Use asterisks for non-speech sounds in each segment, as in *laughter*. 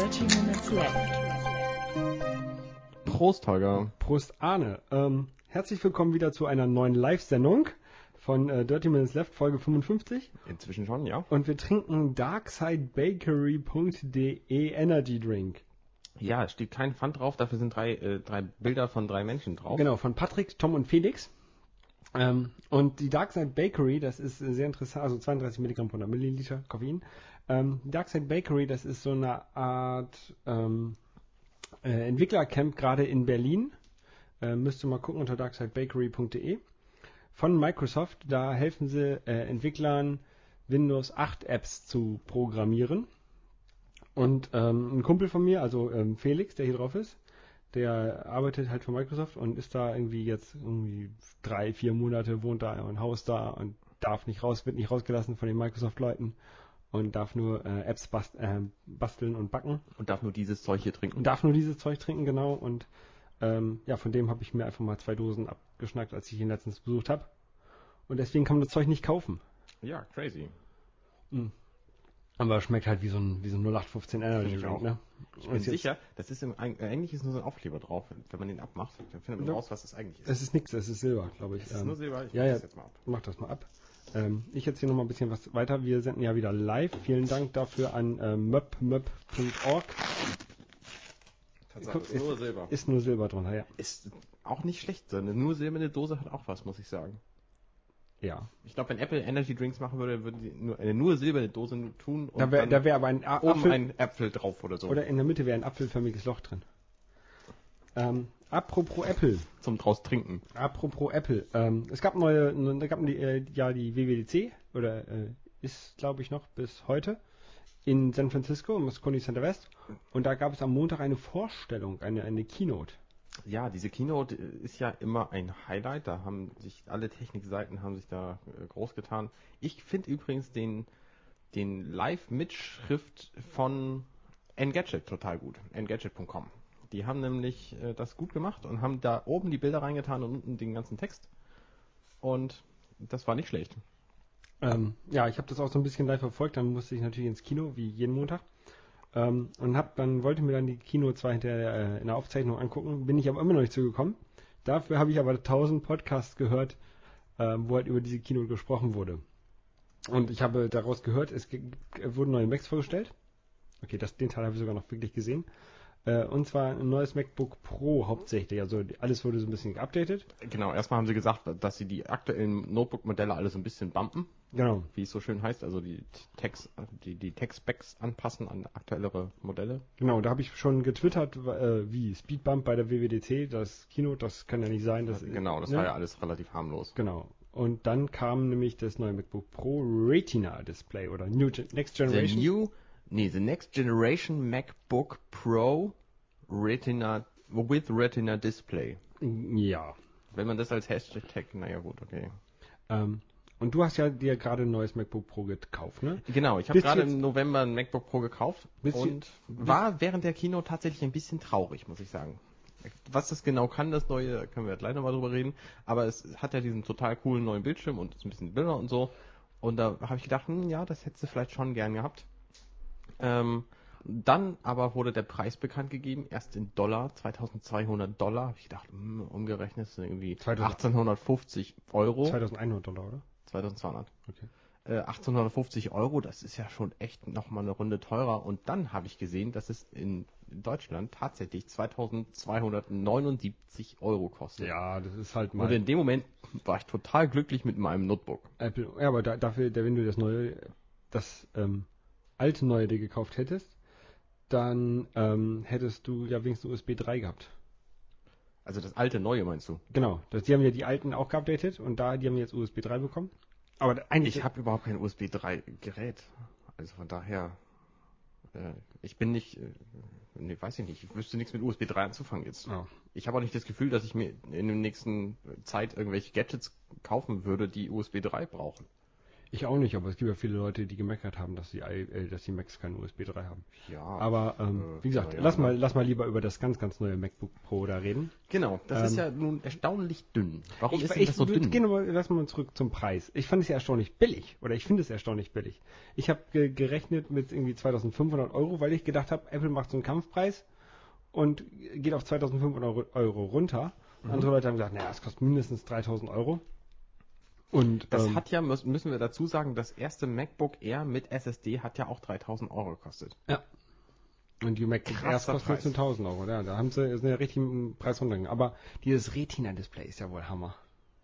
30 Minutes Left. Prost, Holger. Prost Arne. Ähm, herzlich willkommen wieder zu einer neuen Live-Sendung von äh, Dirty Minutes Left, Folge 55. Inzwischen schon, ja. Und wir trinken darksidebakery.de Energy Drink. Ja, es steht kein Pfand drauf, dafür sind drei, äh, drei Bilder von drei Menschen drauf. Genau, von Patrick, Tom und Felix. Ähm, und die Darkside Bakery, das ist sehr interessant, also 32 Milligramm pro 100 Milliliter Koffein. Ähm, Darkside Bakery, das ist so eine Art ähm, äh, Entwicklercamp gerade in Berlin. Äh, müsst ihr mal gucken unter darksidebakery.de. Von Microsoft, da helfen sie äh, Entwicklern Windows 8 Apps zu programmieren. Und ähm, ein Kumpel von mir, also ähm, Felix, der hier drauf ist, der arbeitet halt für Microsoft und ist da irgendwie jetzt irgendwie drei, vier Monate, wohnt da ein Haus da und darf nicht raus, wird nicht rausgelassen von den Microsoft-Leuten und darf nur äh, Apps bast äh, basteln und backen Und darf nur dieses Zeug hier trinken. und darf nur dieses Zeug trinken, genau. Und ähm, ja, von dem habe ich mir einfach mal zwei Dosen abgeschnackt, als ich ihn letztens besucht habe. Und deswegen kann man das Zeug nicht kaufen. Ja, crazy. Aber es schmeckt halt wie so ein, wie so ein 0815 Energy Ich Drink, ne? Ich bin sicher, das ist im, eig- eigentlich ist nur so ein Aufkleber drauf. Wenn man den abmacht, dann findet man Ja. raus, was das eigentlich ist. Es ist nix, es ist Silber, glaube ich. Es ist Ähm, nur Silber. Ich ja, mach ja. das jetzt mal ab. Mach das mal ab. Ähm, ich erzähle noch mal ein bisschen was weiter. Wir senden ja wieder live. Vielen Dank dafür an äh, möp.möp.org. Tatsache, Guck, ist nur Silber. Ist nur Silber drunter, ja. Ist auch nicht schlecht. So eine nur silberne Dose hat auch was, muss ich sagen. Ja. Ich glaube, wenn Apple Energy Drinks machen würde, würden sie nur eine nur silberne Dose tun und Da wäre da wär aber ein A oben Apfel, ein Äpfel drauf oder so. oder in der Mitte wäre ein apfelförmiges Loch drin. Ähm, apropos Apple. zum draus trinken. Apropos Apple. Ähm, es gab neue, ne, gab die, äh, ja die WWDC oder äh, ist glaube ich noch bis heute in San Francisco im Moscone Center West und da gab es am Montag eine Vorstellung, eine eine Keynote. Ja, diese Keynote äh, ist ja immer ein Highlight. Da haben sich alle Technikseiten haben sich da äh, groß getan. Ich finde übrigens den, den Live-Mitschrift von Engadget total gut. Engadget.com. Die haben nämlich äh, das gut gemacht und haben da oben die Bilder reingetan und unten den ganzen Text. Und das war nicht schlecht. Ähm, ja, ich habe das auch so ein bisschen live verfolgt, dann musste ich natürlich ins Kino, wie jeden Montag. Ähm, und hab dann wollte mir dann die Kino zwar hinterher äh, in der Aufzeichnung angucken, bin ich aber immer noch nicht zugekommen. Dafür habe ich aber 1000 Podcasts gehört, ähm, wo halt über diese Kino gesprochen wurde. Und ich habe daraus gehört, es wurden neue Macs vorgestellt. Okay, das, den Teil habe ich sogar noch wirklich gesehen. Äh, und zwar ein neues MacBook Pro hauptsächlich. Also alles wurde so ein bisschen geupdatet. Genau, erstmal haben sie gesagt, dass sie die aktuellen Notebook-Modelle alle so ein bisschen bumpen, Genau. wie es so schön heißt, also die Text, die, die Tech-Specs anpassen an aktuellere Modelle. Genau, da habe ich schon getwittert, äh, wie Speedbump bei der WWDC, das Kino, das kann ja nicht sein. Das, genau, das ne? war ja alles relativ harmlos. Genau. Und dann kam nämlich das neue MacBook Pro Retina Display oder New Next The Generation. new, nee, the next generation MacBook Pro Retina, with Retina Display. Ja. Wenn man das als Hashtag taggt, naja gut, okay. Ähm, und du hast ja dir gerade ein neues MacBook Pro gekauft, ne? Genau, ich habe gerade im November ein MacBook Pro gekauft und war während der Kino tatsächlich ein bisschen traurig, muss ich sagen. Was das genau kann, das neue, können wir gleich nochmal drüber reden, aber es hat ja diesen total coolen neuen Bildschirm und ist ein bisschen Bilder und so. Und da habe ich gedacht, hm, ja, das hättest du vielleicht schon gern gehabt. Ähm, dann aber wurde der Preis bekannt gegeben, erst in Dollar, 2200 Dollar. Ich gedacht, hm, umgerechnet sind irgendwie 2000 1850 Euro. 2100 Dollar, oder? 2200. Okay. Äh, 1850 Euro, das ist ja schon echt nochmal eine Runde teurer. Und dann habe ich gesehen, dass es in Deutschland tatsächlich 2279 Euro kostet. Ja, das ist halt Und mal in dem Moment war ich total glücklich mit meinem Notebook. Apple. Ja, aber da, dafür, der, wenn du das neue, das ähm, alte neue dir gekauft hättest, dann ähm, hättest du ja wenigstens USB 3 gehabt. Also das alte Neue meinst du? Genau, das, die haben ja die alten auch geupdatet und da, die haben jetzt USB 3 bekommen. Aber eigentlich, Ich habe überhaupt kein USB 3 Gerät. Also von daher, äh, ich bin nicht, äh, nee, weiß ich nicht, ich wüsste nichts mit USB 3 anzufangen jetzt. Ja. Ich habe auch nicht das Gefühl, dass ich mir in der nächsten Zeit irgendwelche Gadgets kaufen würde, die USB 3 brauchen. Ich auch nicht, aber es gibt ja viele Leute, die gemeckert haben, dass die, äh, dass die Macs kein USB 3 haben. Ja. Aber ähm, äh, wie gesagt, ja, lass mal, lass mal lieber über das ganz, ganz neue MacBook Pro da reden. genau, das Ähm, ist ja nun erstaunlich dünn. Warum ich, ist ich, das so dünn? Gehen wir mal, lass mal zurück zum Preis. Ich fand es ja erstaunlich billig. Oder ich finde es erstaunlich billig. Ich habe ge gerechnet mit irgendwie 2500 Euro, weil ich gedacht habe, Apple macht so einen Kampfpreis und geht auf 2500 Euro, Euro runter. Mhm. Andere Leute haben gesagt, naja, es kostet mindestens 3000 Euro. Und Das ähm, hat ja, müssen wir dazu sagen, das erste MacBook Air mit SSD hat ja auch 3000 Euro gekostet. Ja. Und die MacBook kosten Preis. 1000 Euro. Ja, da haben sie, sind ja richtig im Preis runtergegangen. Aber dieses Retina-Display ist ja wohl Hammer.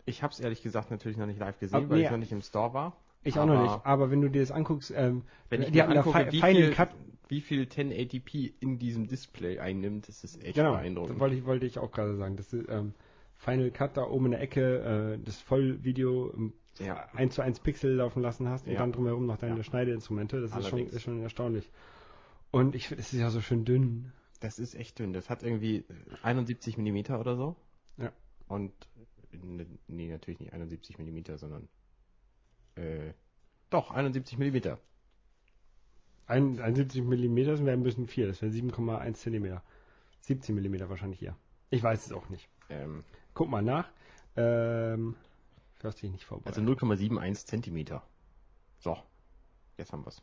Ich habe es ehrlich gesagt natürlich noch nicht live gesehen, Aber weil nee, ich noch nicht im Store war. Ich auch Aber noch nicht. Aber wenn du dir das anguckst, ähm, Wenn ich die mir angucke, wie Final viel, Cut wie viel 1080p in diesem Display einnimmt, das ist echt Genau, beeindruckend. wollte ich, wollte ich auch gerade sagen. Das ist, ähm, Final Cut da oben in der Ecke, äh, das Vollvideo Ja. 1 zu 1 Pixel laufen lassen hast und Ja. dann drumherum noch deine Ja. Schneideinstrumente. Das ist schon, ist schon erstaunlich. Und ich finde, es ist ja so schön dünn. Das ist echt dünn. Das hat irgendwie 71 mm oder so. Ja. Und, ne, nee, natürlich nicht 71 mm, sondern, äh, doch, 71 mm. Ein, 71 mm wäre ein bisschen viel, das wäre 7,1 cm. 17 mm wahrscheinlich hier. Ich weiß es auch nicht. Ähm, Guck mal nach. Ähm, lass dich nicht vorbei. also 0,71 Zentimeter. So, jetzt haben wir's.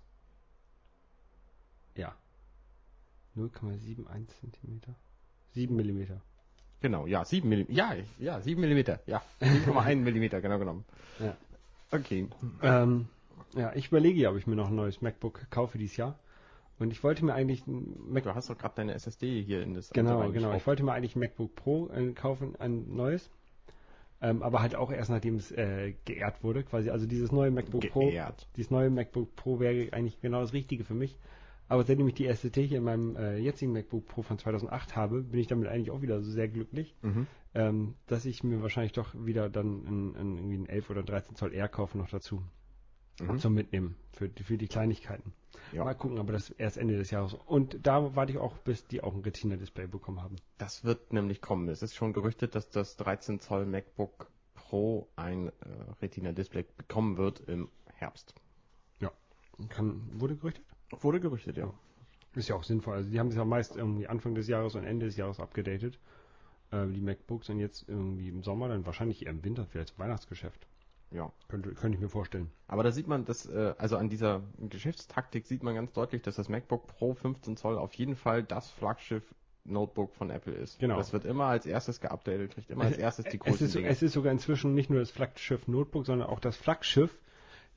ja. 0,71 cm. 7 mm. Genau, ja, 7 mm. Ja, ja, 7 mm. Ja, *laughs* 7,1 mm, genau genommen. Ja. Okay. Ähm, ja, ich überlege ja, ob ich mir noch ein neues MacBook kaufe dieses Jahr. Und ich wollte mir eigentlich ein Mac Du hast doch gerade deine SSD hier in das genau, genau. Ich wollte mir eigentlich ein MacBook Pro äh, kaufen, ein neues. Ähm, aber halt auch erst nachdem es äh, geehrt wurde, quasi. Also dieses neue MacBook Pro, Geehrt. dieses neue MacBook Pro wäre eigentlich genau das Richtige für mich. Aber seitdem ich die SSD hier in meinem äh, jetzigen MacBook Pro von 2008 habe, bin ich damit eigentlich auch wieder so sehr glücklich, Mhm. ähm, dass ich mir wahrscheinlich doch wieder dann ein, ein, irgendwie ein 11 oder 13 Zoll R kaufe noch dazu. Mhm. Zum Mitnehmen für, die- für die Kleinigkeiten. Ja. Mal gucken, aber das erst Ende des Jahres. Und da warte ich auch, bis die auch ein Retina-Display bekommen haben. Das wird nämlich kommen. Es ist schon gerüchtet, dass das 13 Zoll MacBook Pro ein äh, Retina-Display bekommen wird im Herbst. Kann, wurde gerüchtet? Wurde gerüchtet, ja. Ist ja auch sinnvoll. Also die haben sich ja meist irgendwie Anfang des Jahres und Ende des Jahres abgedatet. Äh, die MacBooks und jetzt irgendwie im Sommer, dann wahrscheinlich eher im Winter, vielleicht Weihnachtsgeschäft. Ja. Könnte, könnte ich mir vorstellen. Aber da sieht man, dass, äh, also an dieser Geschäftstaktik sieht man ganz deutlich, dass das MacBook Pro 15 Zoll auf jeden Fall das Flaggschiff Notebook von Apple ist. Genau. Das wird immer als erstes geupdatet, kriegt immer als erstes die Es größten ist, Dinge. es ist sogar inzwischen nicht nur das Flaggschiff Notebook, sondern auch das Flaggschiff,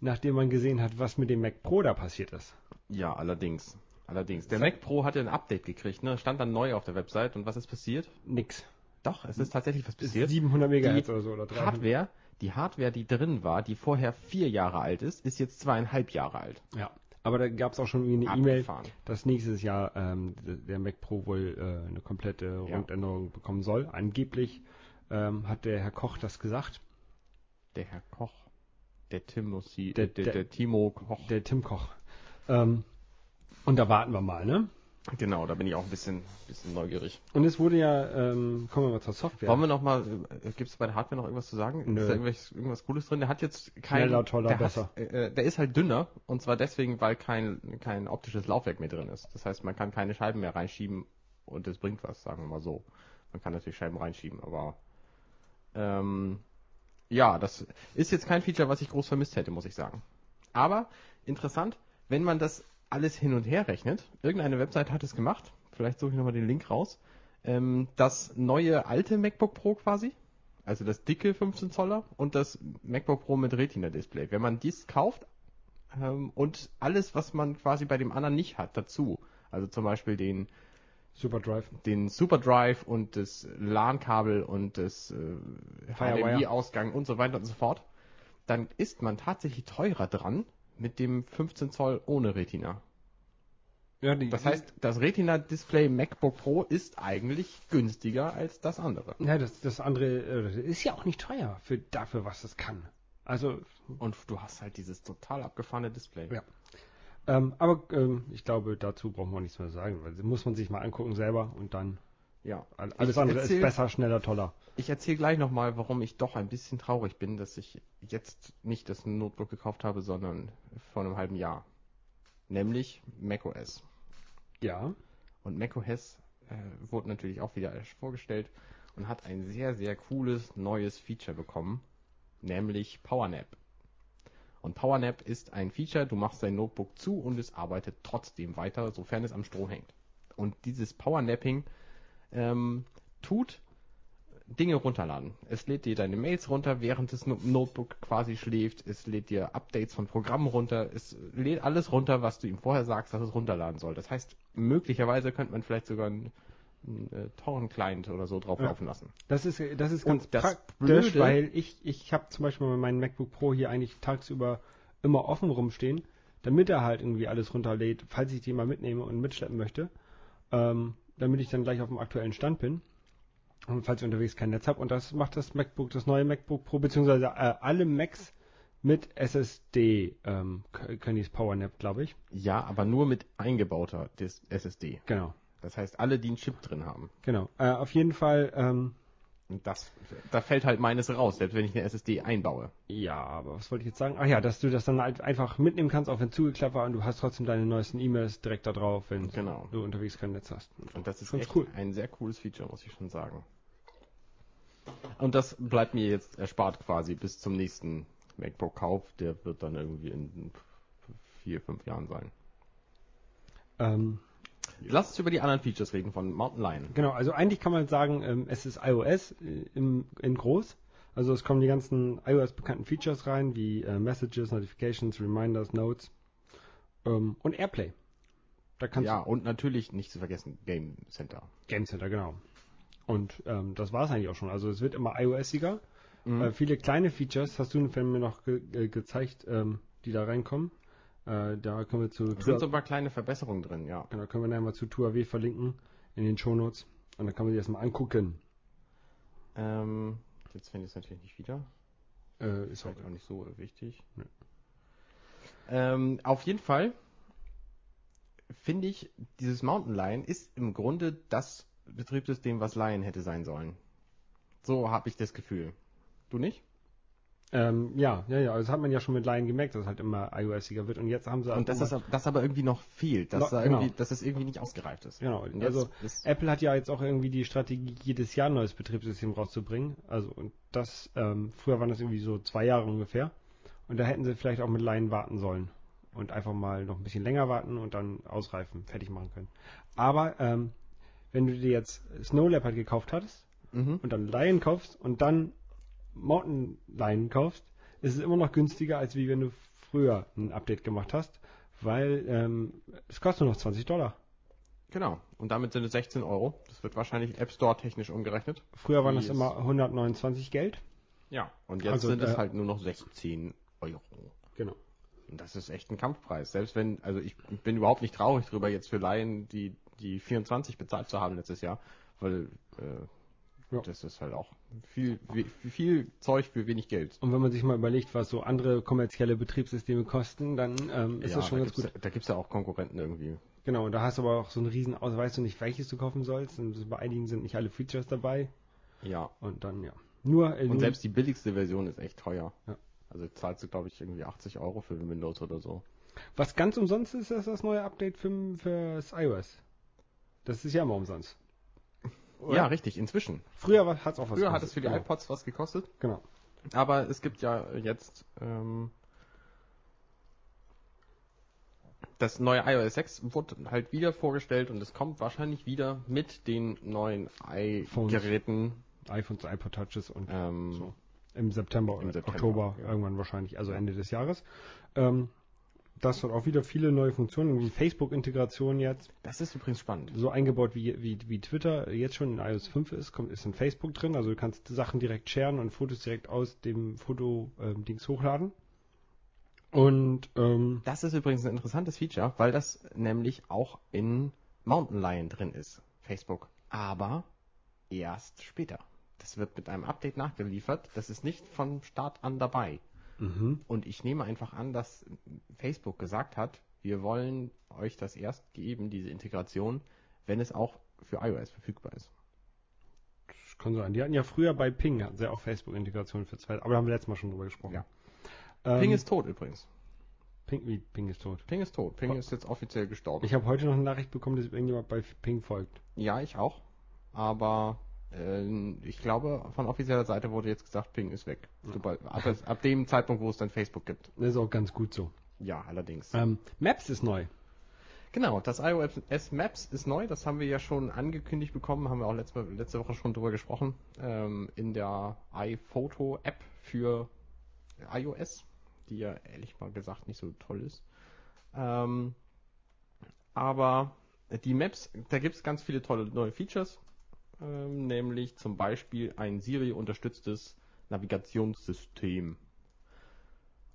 nachdem man gesehen hat, was mit dem Mac Pro da passiert ist. Ja, allerdings. Allerdings. Der Sag- Mac Pro hat ja ein Update gekriegt, ne? Stand dann neu auf der Website und was ist passiert? Nix. Doch, es ist tatsächlich was passiert. 700 Megahertz oder so oder 300. Hardware, die Hardware, die drin war, die vorher vier Jahre alt ist, ist jetzt zweieinhalb Jahre alt. Ja. Aber da gab es auch schon irgendwie eine E-Mail, dass nächstes Jahr ähm, der Mac Pro wohl äh, eine komplette Ja. Rundänderung bekommen soll. Angeblich ähm, hat der Herr Koch das gesagt. Der Herr Koch, der Timothy, Der- der, der, der- der Timo Koch. Der Tim Koch. Ähm, und da warten wir mal, ne? Genau, da bin ich auch ein bisschen, bisschen neugierig. Und es wurde ja, ähm, kommen wir mal zur Software. Wollen wir noch mal, äh, gibt es bei der Hardware noch irgendwas zu sagen? Nö. Ist da irgendwas, Cooles drin? Der hat jetzt kein... Schneller, toller, der besser. Hat, äh, der ist halt dünner und zwar deswegen, weil kein, kein optisches Laufwerk mehr drin ist. Das heißt, man kann keine Scheiben mehr reinschieben und es bringt was, sagen wir mal so. Man kann natürlich Scheiben reinschieben, aber ähm, ja, das ist jetzt kein Feature, was ich groß vermisst hätte, muss ich sagen. Aber interessant, wenn man das alles hin und her rechnet, irgendeine Website hat es gemacht, vielleicht suche ich nochmal den Link raus, ähm, das neue alte MacBook Pro quasi, also das dicke 15 Zoller und das MacBook Pro mit Retina-Display. Wenn man dies kauft ähm, und alles, was man quasi bei dem anderen nicht hat, dazu, also zum Beispiel den Superdrive. den SuperDrive und das LAN-Kabel und das äh. HDMI-Ausgang und so weiter und so fort, dann ist man tatsächlich teurer dran mit dem 15 Zoll ohne Retina. Ja, die, Das heißt, das Retina-Display MacBook Pro ist eigentlich günstiger als das andere. ja, das, das andere äh, ist ja auch nicht teuer für dafür, was es kann. Also, Und du hast halt dieses total abgefahrene Display. Ja. ähm, aber ähm, ich glaube, dazu brauchen wir nichts mehr sagen, weil muss man sich mal angucken selber und dann Ja. Alles Ich andere erzähl- ist besser, schneller, toller. Ich erzähle gleich nochmal, warum ich doch ein bisschen traurig bin, dass ich jetzt nicht das Notebook gekauft habe, sondern vor einem halben Jahr. Nämlich macOS. Ja. Und macOS äh, wurde natürlich auch wieder vorgestellt und hat ein sehr, sehr cooles neues Feature bekommen, nämlich PowerNap. Und PowerNap ist ein Feature, du machst dein Notebook zu und es arbeitet trotzdem weiter, sofern es am Strom hängt. Und dieses Powernapping ähm, tut Dinge runterladen. Es lädt dir deine Mails runter, während das No- Notebook quasi schläft. Es lädt dir Updates von Programmen runter. Es lädt alles runter, was du ihm vorher sagst, dass es runterladen soll. Das heißt, möglicherweise könnte man vielleicht sogar einen, einen äh, Torrent-Client oder so drauf Ja. laufen lassen. Das ist, das ist ganz das praktisch, Blöde- weil ich, ich habe zum Beispiel bei meinem MacBook Pro hier eigentlich tagsüber immer offen rumstehen, damit er halt irgendwie alles runterlädt, falls ich die mal mitnehme und mitschleppen möchte, ähm, damit ich dann gleich auf dem aktuellen Stand bin. Und falls ich unterwegs kein Netz habe. Und das macht das MacBook, das neue MacBook Pro, beziehungsweise äh, alle Macs mit SSD ähm, können dieses PowerNap, glaube ich. Ja, aber nur mit eingebauter SSD. Genau, Das heißt, alle, die einen Chip drin haben. genau. Äh, auf jeden Fall, ähm, das, da fällt halt meines raus, selbst wenn ich eine SSD einbaue. Ja, aber was wollte ich jetzt sagen? Ach ja, dass du das dann halt einfach mitnehmen kannst, auch wenn zugeklappt war und du hast trotzdem deine neuesten E-Mails direkt da drauf, wenn Genau. du unterwegs kein Netz hast. Und das ist Ganz echt cool. ein sehr cooles Feature, muss ich schon sagen. Und das bleibt mir jetzt erspart quasi bis zum nächsten MacBook-Kauf. Der wird dann irgendwie in vier, fünf Jahren sein. Ähm, Lass uns über die anderen Features reden von Mountain Lion. genau, also eigentlich kann man sagen, ähm, es ist iOS äh, im, in groß. Also es kommen die ganzen iOS bekannten Features rein, wie äh, Messages, Notifications, Reminders, Notes ähm, und Airplay. Da kannst Ja, und natürlich nicht zu vergessen Game Center. Game Center, genau. Und ähm, das war es eigentlich auch schon. Also es wird immer iOSiger. Mhm. Äh, viele kleine Features hast du mir noch ge ge gezeigt, ähm, die da reinkommen. Äh, da können wir zu Es sind so ein paar kleine Verbesserungen drin, ja. genau, können wir dann mal zu TuaW verlinken in den Shownotes. Und dann kann man sich das mal angucken. Ähm, jetzt finde ich es natürlich nicht wieder. Äh, Ist vielleicht auch nicht so wichtig. Nee. Ähm, auf jeden Fall finde ich, dieses Mountain Lion ist im Grunde das Betriebssystem, was Lion hätte sein sollen. So habe ich das Gefühl. Du nicht? ähm, ja, ja, ja. Das hat man ja schon mit Lion gemerkt, dass es halt immer iOSiger wird. Und jetzt haben sie Und dass das, das aber irgendwie noch fehlt, dass, No- da genau. irgendwie, dass es irgendwie nicht ausgereift ist. Genau, Und also Apple hat ja jetzt auch irgendwie die Strategie, jedes Jahr ein neues Betriebssystem rauszubringen. Also und das, ähm, früher waren das irgendwie so zwei Jahre ungefähr. Und da hätten sie vielleicht auch mit Lion warten sollen. Und einfach mal noch ein bisschen länger warten und dann ausreifen, fertig machen können. Aber ähm, wenn du dir jetzt Snow Leopard gekauft hattest mhm. und dann Lion kaufst und dann Mountain Lion kaufst, ist es immer noch günstiger, als wie wenn du früher ein Update gemacht hast, weil ähm, es kostet nur noch 20 Dollar. Genau. Und damit sind es 16 Euro. Das wird wahrscheinlich App Store technisch umgerechnet. Früher waren das immer 129 Geld. Ja. Und jetzt Also, sind es äh, halt nur noch 16 Euro. Genau. Und das ist echt ein Kampfpreis. Selbst wenn, also ich bin überhaupt nicht traurig drüber, jetzt für Laien die, die 24 bezahlt zu haben letztes Jahr, weil äh, Ja. das ist halt auch viel, viel Zeug für wenig Geld. Und wenn man sich mal überlegt, was so andere kommerzielle Betriebssysteme kosten, dann ähm, ist Ja, das schon da ganz gut. Da gibt's ja auch Konkurrenten irgendwie. Genau, und da hast du aber auch so einen riesen Aus, weißt du nicht, welches du kaufen sollst. Und bei einigen sind nicht alle Features dabei. Ja. Und dann, ja. Nur, äh, Und selbst die billigste Version ist echt teuer. Ja. Also zahlst du, glaube ich, irgendwie 80 Euro für Windows oder so. was ganz umsonst ist, ist das neue Update für, fürs iOS. Das ist ja immer umsonst. Oder? Ja, richtig, inzwischen. Früher hat es auch was Früher hat es für die genau. iPods was gekostet, Genau. aber es gibt ja jetzt ähm, das neue iOS 6 wurde halt wieder vorgestellt und es kommt wahrscheinlich wieder mit den neuen i-Geräten. iPhones, iPod Touches und Ähm, so. Im September Im oder September, Oktober, ja. irgendwann wahrscheinlich, also Ende des Jahres. Ähm, das hat auch wieder viele neue Funktionen, wie Facebook-Integration jetzt, Das ist übrigens spannend. so eingebaut wie, wie, wie Twitter jetzt schon in iOS 5 ist, kommt, ist in Facebook drin, also du kannst Sachen direkt sharen und Fotos direkt aus dem Foto-Dings hochladen. Und ähm, Das ist übrigens ein interessantes Feature, weil das nämlich auch in Mountain Lion drin ist, Facebook. Aber erst später. Das wird mit einem Update nachgeliefert. Das ist nicht von Start an dabei. Mhm. Und ich nehme einfach an, dass Facebook gesagt hat, wir wollen euch das erst geben, diese Integration, wenn es auch für iOS verfügbar ist. kann sein. Die hatten ja früher bei Ping, hatten sie auch Facebook-Integration für zwei, aber da haben wir letztes Mal schon drüber gesprochen. Ja. Ähm, Ping ist tot übrigens. Ping, wie, Ping ist tot. Ping ist tot. Ping ist jetzt offiziell gestorben. Ich habe heute noch eine Nachricht bekommen, dass irgendjemand bei Ping folgt. ja, ich auch. Aber ich glaube, von offizieller Seite wurde jetzt gesagt, Ping ist weg. Sobald, ab, ab dem Zeitpunkt, wo es dann Facebook gibt. Das ist auch ganz gut so. Ja, allerdings. Ähm, Maps ist neu. Genau, das iOS Maps ist neu, das haben wir ja schon angekündigt bekommen, haben wir auch letzte, letzte Woche schon drüber gesprochen, ähm, in der iPhoto App für iOS, die ja ehrlich mal gesagt nicht so toll ist. Ähm, aber die Maps, da gibt es ganz viele tolle neue Features, ähm, nämlich zum Beispiel ein Siri-unterstütztes Navigationssystem.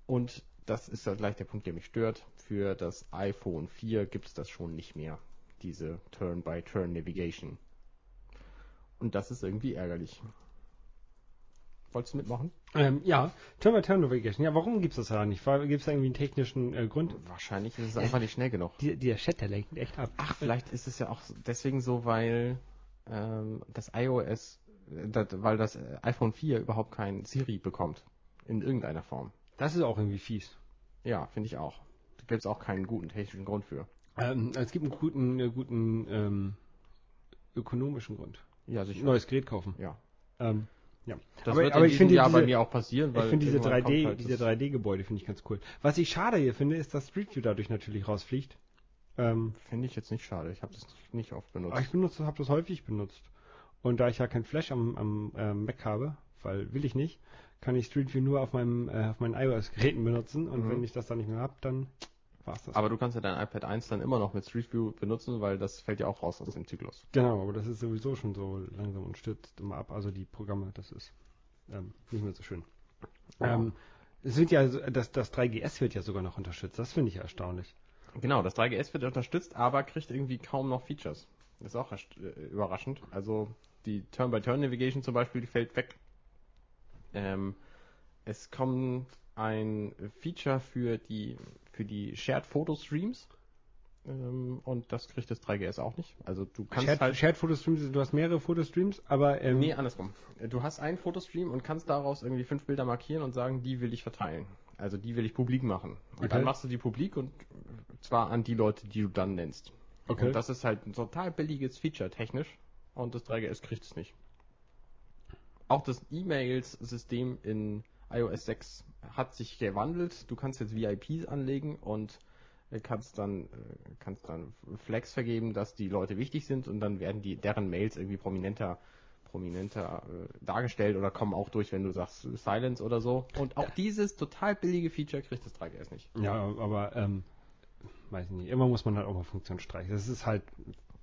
Und das ist ja gleich der Punkt, der mich stört. Für das iPhone 4 gibt es das schon nicht mehr, diese Turn-by-Turn-Navigation. Und das ist irgendwie ärgerlich. Wolltest du mitmachen? Ähm, ja, Turn-by-Turn Navigation. Ja, warum gibt's das da nicht? Gibt es da irgendwie einen technischen äh, Grund? Wahrscheinlich ist es einfach nicht schnell genug. Die, dieser Chat, der lenkt echt ab. Ach, vielleicht ist es ja auch deswegen so, weil ähm, das iOS, das, weil das äh, iPhone 4 überhaupt kein Siri bekommt. In irgendeiner Form. Das ist auch irgendwie fies. Ja, finde ich auch. Da gibt es auch keinen guten technischen Grund für. Ähm, es gibt einen guten, äh, guten ähm, ökonomischen Grund. Ja, sicher. Neues Gerät kaufen. Ja. Ähm, ja. Das Aber- wird aber ich finde Jahr bei mir auch passieren, weil ich finde diese irgendwann 3D, kommt halt diese das- 3D-Gebäude finde ich ganz cool. Was ich schade hier finde, ist, dass Street View dadurch natürlich rausfliegt. Ähm, Finde ich jetzt nicht schade. Ich habe das nicht oft benutzt. aber ich benutze, habe das häufig benutzt. Und da ich ja kein Flash am, am ähm, Mac habe, weil will ich nicht, kann ich Street View nur auf meinem äh, auf meinen iOS-Geräten benutzen. Und Mhm. wenn ich das dann nicht mehr habe, dann war's das. Aber du kannst ja dein iPad 1 dann immer noch mit Street View benutzen, weil das fällt ja auch raus aus dem Zyklus. Genau, aber das ist sowieso schon so langsam und stürzt immer ab. Also die Programme, das ist ähm, nicht mehr so schön. Ja. Ähm, es wird ja, das, das 3GS wird ja sogar noch unterstützt. Das finde ich erstaunlich. Genau, das 3GS wird unterstützt, aber kriegt irgendwie kaum noch Features. Das ist auch äh, überraschend. Also die Turn-by-Turn-Navigation zum Beispiel, die fällt weg. Ähm, es kommt ein Feature für die für die Shared Photo Streams ähm, und das kriegt das 3GS auch nicht. Also du kannst Shared, halt Shared Fotostreams, du hast mehrere Fotostreams, aber ähm, Nee, andersrum. Du hast einen Fotostream und kannst daraus irgendwie fünf Bilder markieren und sagen, die will ich verteilen. Also die will ich publik machen. Und Okay. dann machst du die publik und zwar an die Leute, die du dann nennst. Okay. Und das ist halt ein total billiges Feature technisch und das 3GS kriegt es nicht. Auch das E-Mails-System in iOS 6 hat sich gewandelt. Du kannst jetzt VIPs anlegen und äh, kannst dann, äh, kannst dann Flags vergeben, dass die Leute wichtig sind und dann werden die, deren Mails irgendwie prominenter, prominenter äh, dargestellt oder kommen auch durch, wenn du sagst Silence oder so. Und auch dieses total billige Feature kriegt das 3GS nicht. ja, aber ähm, weiß ich nicht. Immer muss man halt auch mal Funktionen streichen. Das ist halt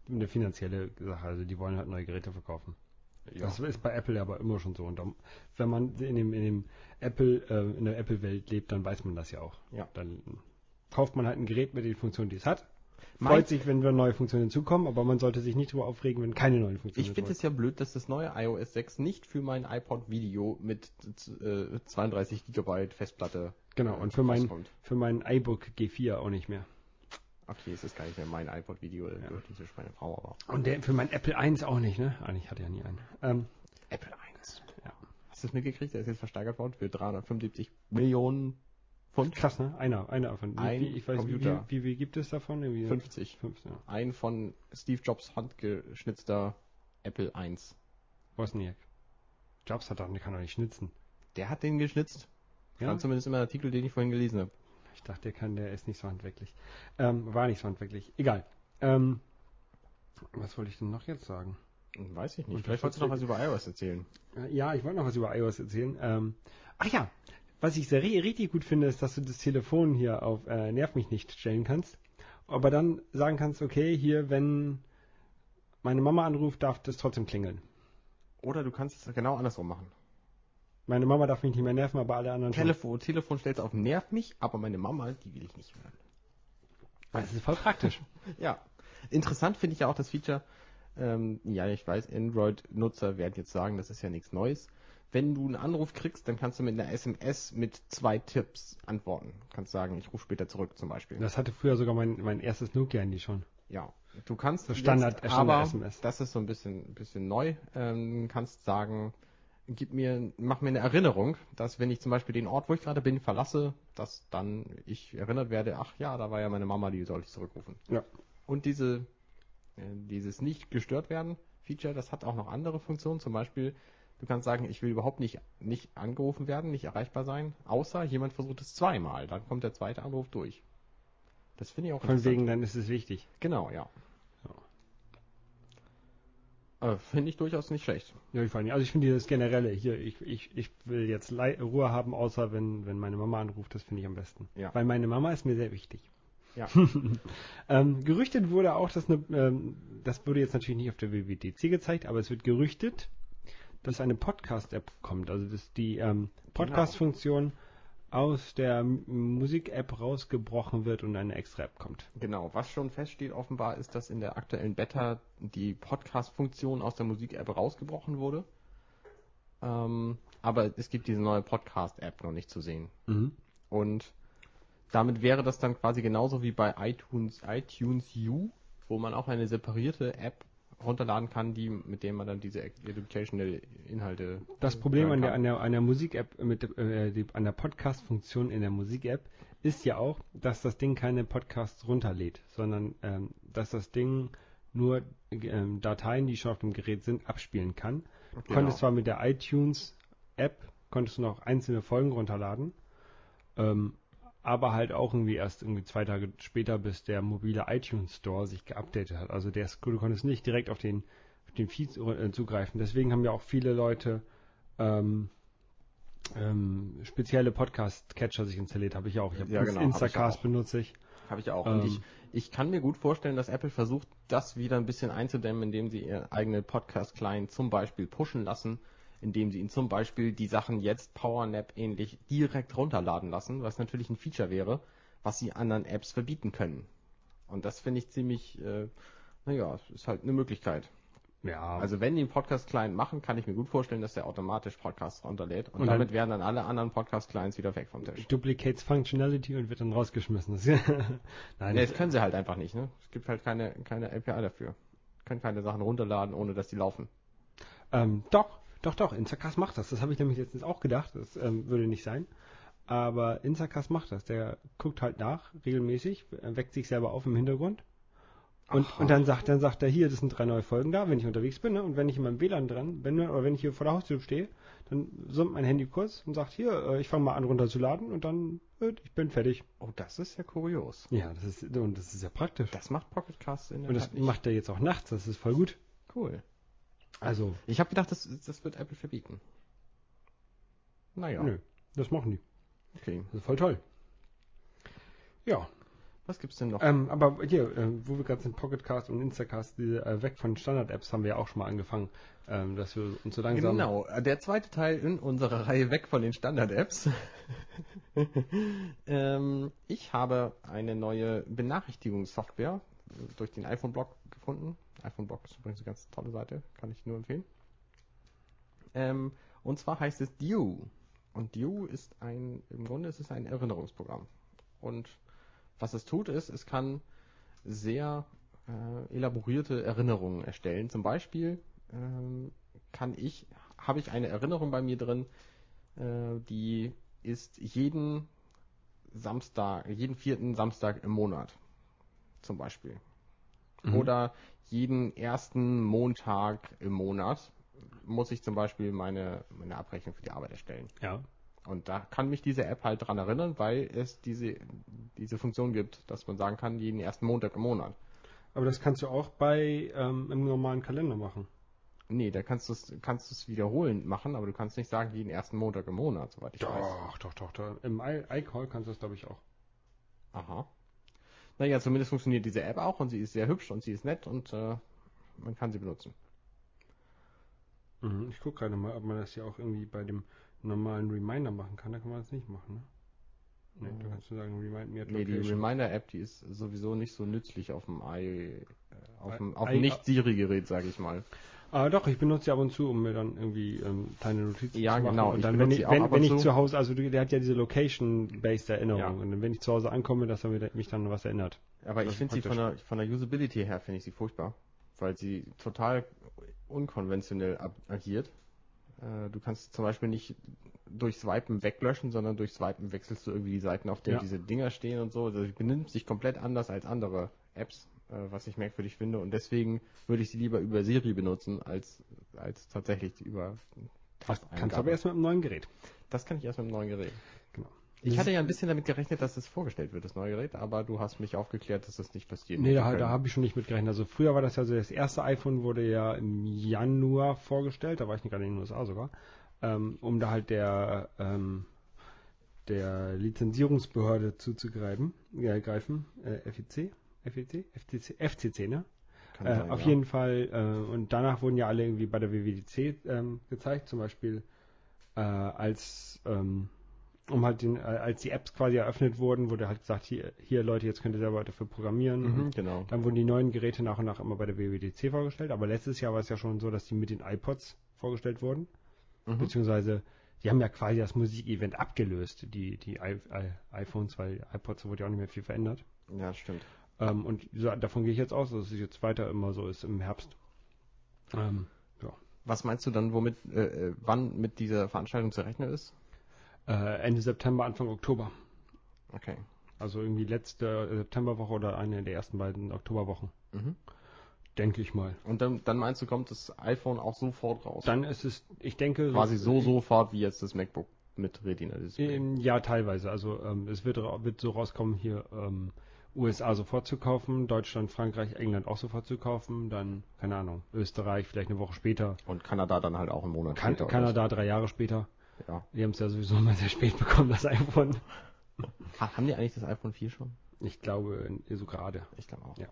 eine finanzielle Sache. Also die wollen halt neue Geräte verkaufen. Das ist bei Apple aber immer schon so. Und dann, wenn man in dem, in dem Apple, äh, in der Apple-Welt lebt, dann weiß man das ja auch. Ja. Dann kauft man halt ein Gerät mit den Funktionen, die es hat. Freut sich, wenn wir neue Funktionen hinzukommen, aber man sollte sich nicht darüber aufregen, wenn keine neuen Funktionen Ich finde es ja blöd, dass das neue iOS 6 nicht für mein iPod Video mit äh, 32 Gigabyte Festplatte Genau, und für mein, rauskommt. für mein iBook G4 auch nicht mehr. Okay, es ist gar nicht mehr mein iPod Video, ja. inzwischen meine Frau, aber Und der, für mein Apple 1 auch nicht, ne? Eigentlich hatte ja nie einen. Ähm, Apple 1. Ja. Hast du das mitgekriegt? Der ist jetzt versteigert worden für 375 Millionen Pfund. krass, ne? Einer, einer von. Ein wie, ich weiß, Computer. Wie, wie, wie gibt es davon? Irgendwie 50. Fünf, ja. Ein von Steve Jobs handgeschnitzter Apple 1. Wo ist denn hier? Jobs hat doch, der kann doch nicht schnitzen. Der hat den geschnitzt. Ja? Stand zumindest im Artikel, den ich vorhin gelesen habe. Ich dachte, der kann, der ist nicht so handwerklich. Ähm, war nicht so handwerklich. Egal. Ähm, was wollte ich denn noch jetzt sagen? Weiß ich nicht. Und Vielleicht wolltest du noch was über iOS erzählen. Äh, Ja, ich wollte noch was über iOS erzählen. Ähm, ach ja, was ich sehr ri- richtig gut finde, ist, dass du das Telefon hier auf äh, Nerv mich nicht stellen kannst. Aber dann sagen kannst, okay, hier, wenn meine Mama anruft, darf das trotzdem klingeln. Oder du kannst es genau andersrum machen. Meine Mama darf mich nicht mehr nerven, aber alle anderen schon. Telefon, Telefon stellst du auf nervt mich, aber meine Mama, die will ich nicht hören. Das ist voll praktisch. *laughs* Ja. Interessant finde ich ja auch das Feature, ähm, ja, ich weiß, Android-Nutzer werden jetzt sagen, das ist ja nichts Neues. Wenn du einen Anruf kriegst, dann kannst du mit einer SMS mit zwei Tipps antworten. Kannst sagen, ich rufe später zurück zum Beispiel. Das hatte früher sogar mein, mein erstes Nokia-Handy schon. Ja. Du kannst So Standard- jetzt, Standard aber SMS. das ist so ein bisschen, bisschen neu. Ähm, kannst sagen, gib mir, mach mir eine Erinnerung, dass wenn ich zum Beispiel den Ort, wo ich gerade bin, verlasse, dass dann ich erinnert werde, ach ja, da war ja meine Mama, die soll ich zurückrufen. Ja. Und diese, äh, dieses nicht gestört werden Feature, das hat auch noch andere Funktionen. Zum Beispiel, du kannst sagen, ich will überhaupt nicht, nicht angerufen werden, nicht erreichbar sein, außer jemand versucht es zweimal. Dann kommt der zweite Anruf durch. Das finde ich auch Von wegen, dann ist es wichtig. Genau, ja. Äh, finde ich durchaus nicht schlecht. Ja, ich, also ich finde dieses generelle hier, ich, ich, ich will jetzt Ruhe haben, außer wenn, wenn meine Mama anruft, das finde ich am besten. Ja. Weil meine Mama ist mir sehr wichtig. Ja. *laughs* ähm, gerüchtet wurde auch, dass eine, ähm, das wurde jetzt natürlich nicht auf der WWDC gezeigt, aber es wird gerüchtet, dass eine Podcast-App kommt. Also dass die ähm, Podcast-Funktion aus der Musik-App rausgebrochen wird und eine extra App kommt. Genau, was schon feststeht offenbar ist, dass in der aktuellen Beta die Podcast-Funktion aus der Musik-App rausgebrochen wurde. Ähm, aber es gibt diese neue Podcast-App noch nicht zu sehen. Und damit wäre das dann quasi genauso wie bei iTunes, iTunes U, wo man auch eine separierte App runterladen kann, die, mit der man dann diese educational Inhalte. Das Problem an der, an der, an der Musik-App, mit äh, die, an der Podcast-Funktion in der Musik-App ist ja auch, dass das Ding keine Podcasts runterlädt, sondern ähm, dass das Ding nur ähm, Dateien, die schon auf dem Gerät sind, abspielen kann. Du Genau. konntest zwar mit der iTunes-App, konntest du noch einzelne Folgen runterladen, ähm, aber halt auch irgendwie erst irgendwie zwei Tage später, bis der mobile iTunes Store sich geupdatet hat. Also der, du konntest nicht direkt auf den, auf den Feed äh, zugreifen. Deswegen haben ja auch viele Leute ähm, ähm, spezielle Podcast-Catcher sich installiert. Habe ich auch. Ich habe Ja, genau, hab ich Instacast auch. benutze ich. Habe ich auch. Ähm, Und ich, ich kann mir gut vorstellen, dass Apple versucht, das wieder ein bisschen einzudämmen, indem sie ihr eigene Podcast-Client zum Beispiel pushen lassen, indem sie ihn zum Beispiel die Sachen jetzt PowerNap ähnlich direkt runterladen lassen, was natürlich ein Feature wäre, was sie anderen Apps verbieten können. Und das finde ich ziemlich, äh, naja, ist halt eine Möglichkeit. Ja, Also wenn die einen Podcast-Client machen, kann ich mir gut vorstellen, dass der automatisch Podcasts runterlädt. Und, Und dann- damit wären dann alle anderen Podcast-Clients wieder weg vom Tisch. duplicates Functionality und wird dann rausgeschmissen. *laughs* Nein, Ne, das, das können sie halt einfach nicht, ne? Es gibt halt keine, keine API dafür. Können keine Sachen runterladen, ohne dass die laufen. Ähm, doch, doch, doch, Instacast macht das. Das habe ich nämlich letztens auch gedacht. Das ähm, würde nicht sein. Aber Instacast macht das. Der guckt halt nach, regelmäßig, äh, weckt sich selber auf im Hintergrund. Und, Aha. und dann sagt, dann sagt er, hier, das sind drei neue Folgen da, wenn ich unterwegs bin, ne? Und wenn ich in meinem WLAN dran bin, oder wenn ich hier vor der Haustür stehe, dann summt mein Handy kurz und sagt, hier, äh, ich fange mal an runterzuladen und dann, äh, ich bin fertig. Oh, das ist ja kurios. Ja, das ist, und das ist ja praktisch. Das macht Pocket Cast in der Und das Tat macht er jetzt auch nachts, das ist voll gut. cool. Also, Ich habe gedacht, das, das wird Apple verbieten. Naja, nö, das machen die. okay. Das ist voll toll. Ja, Was gibt's denn noch? Ähm, aber hier, äh, wo wir gerade sind, Pocketcast und Instacast, diese äh, weg von Standard-Apps haben wir ja auch schon mal angefangen, ähm, dass wir uns so langsam. Genau, der zweite Teil in unserer *laughs* Reihe weg von den Standard-Apps. *laughs* ähm, ich habe eine neue Benachrichtigungssoftware durch den iPhone-Blog gefunden. iPhone-Blog ist übrigens eine ganz tolle Seite, kann ich nur empfehlen. Ähm, und zwar heißt es Due. Und Due ist ein, im Grunde ist es ein Erinnerungsprogramm. Und was es tut, ist, es kann sehr äh, elaborierte Erinnerungen erstellen. Zum Beispiel ähm, kann ich, habe ich eine Erinnerung bei mir drin, äh, die ist jeden Samstag, jeden vierten Samstag im Monat. Zum Beispiel. Mhm. Oder jeden ersten Montag im Monat muss ich zum Beispiel meine, meine Abrechnung für die Arbeit erstellen. Ja. Und da kann mich diese App halt dran erinnern, weil es diese, diese Funktion gibt, dass man sagen kann, jeden ersten Montag im Monat. Aber das kannst du auch bei ähm, im normalen Kalender machen. Nee, da kannst du es kannst du's wiederholend machen, aber du kannst nicht sagen, jeden ersten Montag im Monat, soweit ich weiß. Doch, doch, doch, doch. Im iCall kannst du das, glaube ich, auch. Aha. Naja, zumindest funktioniert diese App auch und sie ist sehr hübsch und sie ist nett und äh, man kann sie benutzen. Mhm. Ich gucke gerade mal, ob man das ja auch irgendwie bei dem normalen Reminder machen kann. Da kann man das nicht machen, ne? Nee, da kannst du sagen, remind me at Nee, die location. Reminder-App, die ist sowieso nicht so nützlich auf dem i, äh, auf dem, auf dem Nicht-Siri-Gerät, sage ich mal. Ah, doch, ich benutze sie ab und zu, um mir dann irgendwie ähm, kleine Notizen Ja, zu machen. genau, Und ich dann, benutze wenn ich, wenn, wenn ich zu. Hause, also du- der hat ja diese Location-based Erinnerung. Ja. Und wenn ich zu Hause ankomme, dass er mich dann was erinnert. Aber Das ich finde sie von der, von der Usability her finde ich sie furchtbar, weil sie total unkonventionell agiert. Äh, du kannst zum Beispiel nicht durch Swipen weglöschen, sondern durch Swipen wechselst du irgendwie die Seiten, auf denen Ja. diese Dinger stehen und so. Also sie benimmt sich komplett anders als andere Apps, äh, was ich merkwürdig finde. Und deswegen würde ich sie lieber über Siri benutzen, als, als tatsächlich über Das kannst du aber erst mit einem neuen Gerät. Das kann ich erst mit dem neuen Gerät. Genau. Ich hatte ja ein bisschen damit gerechnet, dass es vorgestellt wird, das neue Gerät, aber du hast mich aufgeklärt, dass das nicht passiert. Nee, da, da habe ich schon nicht mit gerechnet. Also früher war das ja so, das erste iPhone wurde ja im Januar vorgestellt, da war ich nicht gerade in den USA sogar, ähm, um da halt der, ähm, der Lizenzierungsbehörde zuzugreifen, äh, greifen, äh, FEC, FEC, FTC, FCC, ne? Kann Äh, sein, auf ja. jeden Fall, äh, und danach wurden ja alle irgendwie bei der WWDC ähm, gezeigt, zum Beispiel äh, als ähm, um halt den, äh, als die Apps quasi eröffnet wurden, wurde halt gesagt, hier, hier Leute, jetzt könnt ihr selber dafür programmieren. Mhm, genau. Dann wurden die neuen Geräte nach und nach immer bei der WWDC vorgestellt, aber letztes Jahr war es ja schon so, dass die mit den iPods vorgestellt wurden. Mhm. Beziehungsweise, die haben ja quasi das Musikevent abgelöst, die, die I I iPhones, weil iPods wurde ja auch nicht mehr viel verändert. Ja, stimmt. Ähm, und so, davon gehe ich jetzt aus, dass es jetzt weiter immer so ist im Herbst. Ähm, ja. Was meinst du dann, womit, äh, äh, wann mit dieser Veranstaltung zu rechnen ist? Äh, Ende September, Anfang Oktober. Okay. Also irgendwie letzte Septemberwoche oder eine der ersten beiden Oktoberwochen. Mhm. Denke ich mal. Und dann, dann meinst du, kommt das iPhone auch sofort raus? Dann ist es, ich denke. Quasi so sofort wie jetzt das MacBook mit Retina-Display. Ähm, ja, teilweise. Also ähm, es wird, wird so rauskommen, hier ähm, USA sofort zu kaufen, Deutschland, Frankreich, England auch sofort zu kaufen, dann, keine Ahnung, Österreich vielleicht eine Woche später, Und Kanada dann halt auch einen Monat kan später Kanada drei Jahre später. Ja. Die haben es ja sowieso mal sehr spät bekommen, das iPhone. Ha, haben die eigentlich das iPhone 4 schon? Ich glaube, so gerade. Ich glaube auch. Ja.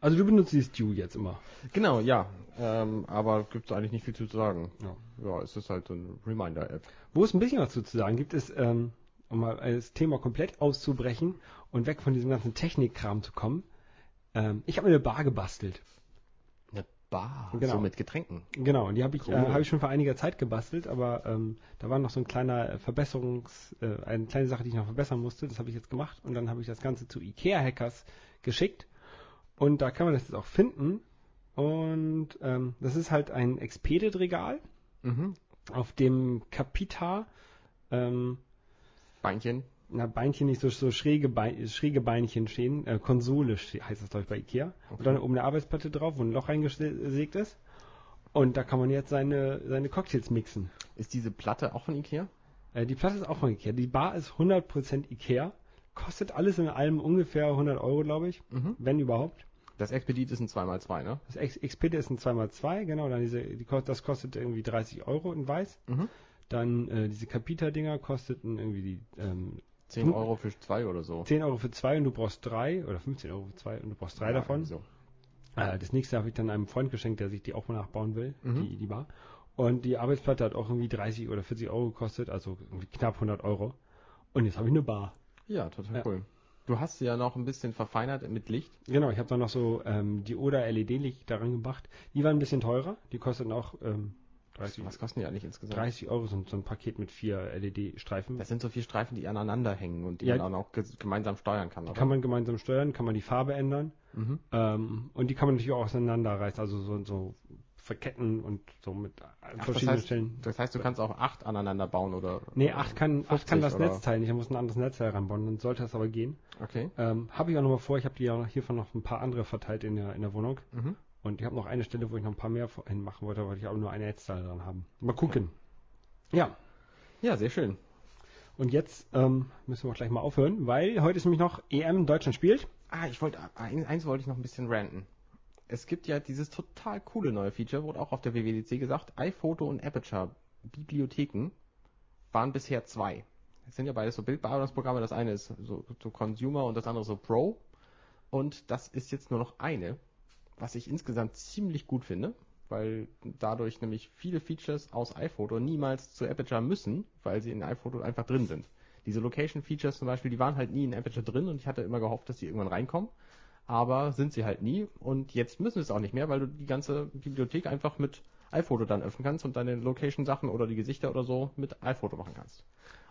Also du benutzt die Stew jetzt immer. Genau, ja. Ähm, aber gibt es eigentlich nicht viel zu sagen. Ja. Ja, es ist halt so eine Reminder-App. Wo es ein bisschen was zu sagen gibt, ist, ähm, um mal das Thema komplett auszubrechen und weg von diesem ganzen Technikkram zu kommen. Ähm, ich habe mir eine Bar gebastelt. Bar. Genau. So mit Getränken. Genau, und die habe ich, Cool. äh, hab ich schon vor einiger Zeit gebastelt, aber ähm, da war noch so ein kleiner Verbesserungs, äh, eine kleine Sache, die ich noch verbessern musste. Das habe ich jetzt gemacht und dann habe ich das Ganze zu IKEA-Hackers geschickt und da kann man das jetzt auch finden. Und ähm, das ist halt ein Expedit-Regal, Mhm. auf dem Capita ähm, Beinchen. Na, Beinchen nicht so, so schräge, Bein, schräge Beinchen stehen. Äh, Konsole heißt das, glaube ich, bei Ikea. Und dann oben eine Arbeitsplatte drauf, wo ein Loch reingesägt ist. Und da kann man jetzt seine, seine Cocktails mixen. Ist diese Platte auch von Ikea? Äh, die Platte ist auch von Ikea. Die Bar ist 100% Ikea. Kostet alles in allem ungefähr 100 Euro, glaube ich. Mhm. Wenn überhaupt. Das Expedit ist ein 2x2, ne? Das Ex Expedit ist ein 2x2, genau. Dann diese, die, das kostet irgendwie 30 Euro in weiß. Mhm. Dann äh, diese Capita-Dinger kosteten irgendwie die ähm, 10 Euro für zwei oder so. 10 Euro für zwei und du brauchst drei. Oder 15 Euro für zwei und du brauchst drei Ja, davon. So. Äh, das nächste habe ich dann einem Freund geschenkt, der sich die auch mal nachbauen will, Mhm. die, die Bar. Und die Arbeitsplatte hat auch irgendwie 30 oder 40 Euro gekostet, also knapp 100 Euro. Und jetzt habe ich eine Bar. Ja, total Ja. cool. Du hast sie ja noch ein bisschen verfeinert mit Licht. Genau, ich habe dann noch so ähm, die Oda LED-Licht daran gemacht. Die waren ein bisschen teurer. Die kosteten auch ähm, 30, Was kosten die eigentlich insgesamt? 30 Euro, so, ein- so ein Paket mit vier LED-Streifen. Das sind so vier Streifen, die aneinander hängen und die Ja. man dann auch ge gemeinsam steuern kann, oder? Kann man gemeinsam steuern, kann man die Farbe ändern. Mhm. Ähm, und die kann man natürlich auch auseinanderreißen, also so, so verketten und so mit Ach, das, verschiedenen heißt, Stellen. das heißt, du kannst auch acht aneinander bauen, oder? Nee, 8 kann, acht 50 kann das oder? Netzteil nicht. Ich muss ein anderes Netzteil ranbauen, dann sollte das aber gehen. Okay. Ähm, habe ich auch nochmal vor, ich habe die ja hiervon noch ein paar andere verteilt in der, in der Wohnung. Mhm. Und ich habe noch eine Stelle, wo ich noch ein paar mehr hinmachen wollte, weil ich aber nur ein Netzteil dran haben. Mal gucken. Ja, Ja, sehr schön. und jetzt ähm, müssen wir gleich mal aufhören, weil heute ist nämlich noch EM Deutschland spielt. Ah, ich wollte, ein- eins wollte ich noch ein bisschen ranten. Es gibt ja dieses total coole neue Feature, wurde auch auf der WWDC gesagt, iPhoto und Aperture Bibliotheken waren bisher zwei. Das sind ja beides so Bildbearbeitungsprogramme, das eine ist so, so Consumer und das andere so Pro. Und das ist jetzt nur noch eine, was ich insgesamt ziemlich gut finde, weil dadurch nämlich viele Features aus iPhoto niemals zu Aperture müssen, weil sie in iPhoto einfach drin sind. Diese Location Features zum Beispiel, die waren halt nie in Aperture drin und ich hatte immer gehofft, dass die irgendwann reinkommen. Aber sind sie halt nie und jetzt müssen sie es auch nicht mehr, weil du die ganze Bibliothek einfach mit iPhoto dann öffnen kannst und deine Location-Sachen oder die Gesichter oder so mit iPhoto machen kannst.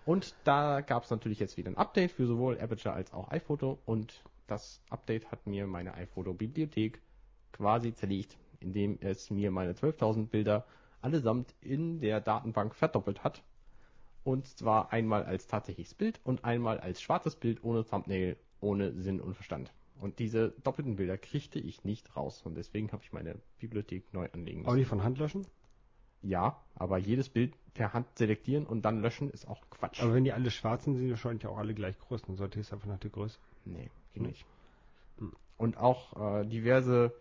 Und da gab es natürlich jetzt wieder ein Update für sowohl Aperture als auch iPhoto und das Update hat mir meine iPhoto-Bibliothek quasi zerlegt, indem es mir meine 12.000 Bilder allesamt in der Datenbank verdoppelt hat. Und zwar einmal als tatsächliches Bild und einmal als schwarzes Bild ohne Thumbnail, ohne Sinn und Verstand. Und diese doppelten Bilder kriegte ich nicht raus. Und deswegen habe ich meine Bibliothek neu anlegen Auch müssen. nicht von Hand löschen? Ja, aber jedes Bild per Hand selektieren und dann löschen ist auch Quatsch. Aber wenn die alle schwarz sind, sind die wahrscheinlich auch alle gleich groß. Dann sollte es einfach nach der Größe. Nee, geht Hm. nicht. Und auch äh, diverse,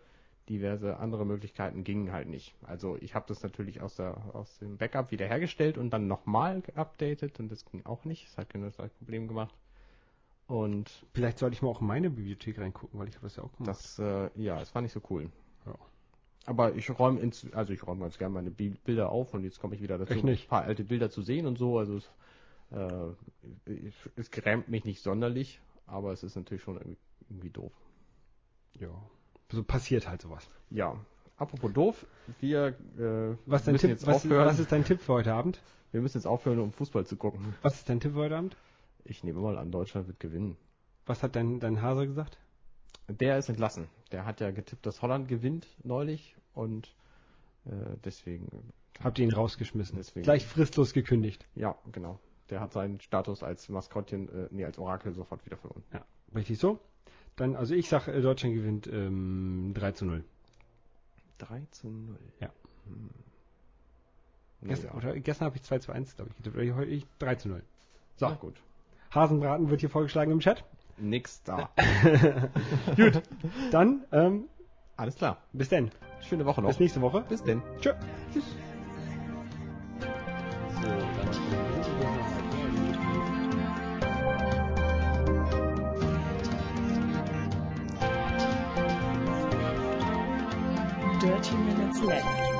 diverse andere Möglichkeiten gingen halt nicht. Also ich habe das natürlich aus, der, aus dem Backup wiederhergestellt und dann nochmal geupdatet und das ging auch nicht. Das hat genau das Problem gemacht. Und Vielleicht sollte ich mal auch in meine Bibliothek reingucken, weil ich habe das ja auch gemacht. das, äh, ja, das war nicht so cool. Ja. Aber ich räume ins, also ich räume ganz gerne meine Bi- Bilder auf und jetzt komme ich wieder dazu, ein paar alte Bilder zu sehen und so. Also es, äh, es, es grämt mich nicht sonderlich, aber es ist natürlich schon irgendwie, irgendwie doof. ja. So passiert halt sowas. Ja, apropos doof, wir, äh, Was, ist dein müssen Tipp, jetzt was, aufhören. was ist dein Tipp für heute Abend? wir müssen jetzt aufhören, um Fußball zu gucken. Was ist dein Tipp für heute Abend? Ich nehme mal an, Deutschland wird gewinnen. Was hat dein, dein Hase gesagt? Der ist entlassen. Der hat ja getippt, dass Holland gewinnt neulich und äh, deswegen, Habt ihr ihn rausgeschmissen? Deswegen. Gleich fristlos gekündigt. ja, genau. Der hat seinen Status als Maskottchen, äh, nee, als Orakel sofort wieder verloren. Ja, richtig so. Dann, also ich sag, äh, Deutschland gewinnt ähm, 3 zu 0. 3 zu 0. Ja. Hm. Gestern, oder, gestern habe ich 2 zu 1, glaube ich, getippt. Heute ich 3 zu 0. So, Na gut. Hasenbraten wird hier vorgeschlagen im Chat. Nix da. *laughs* Gut, dann ähm, Alles klar. bis denn. Schöne Woche noch. Bis nächste Woche. Bis denn. Tschö. Dirty Minutes Left.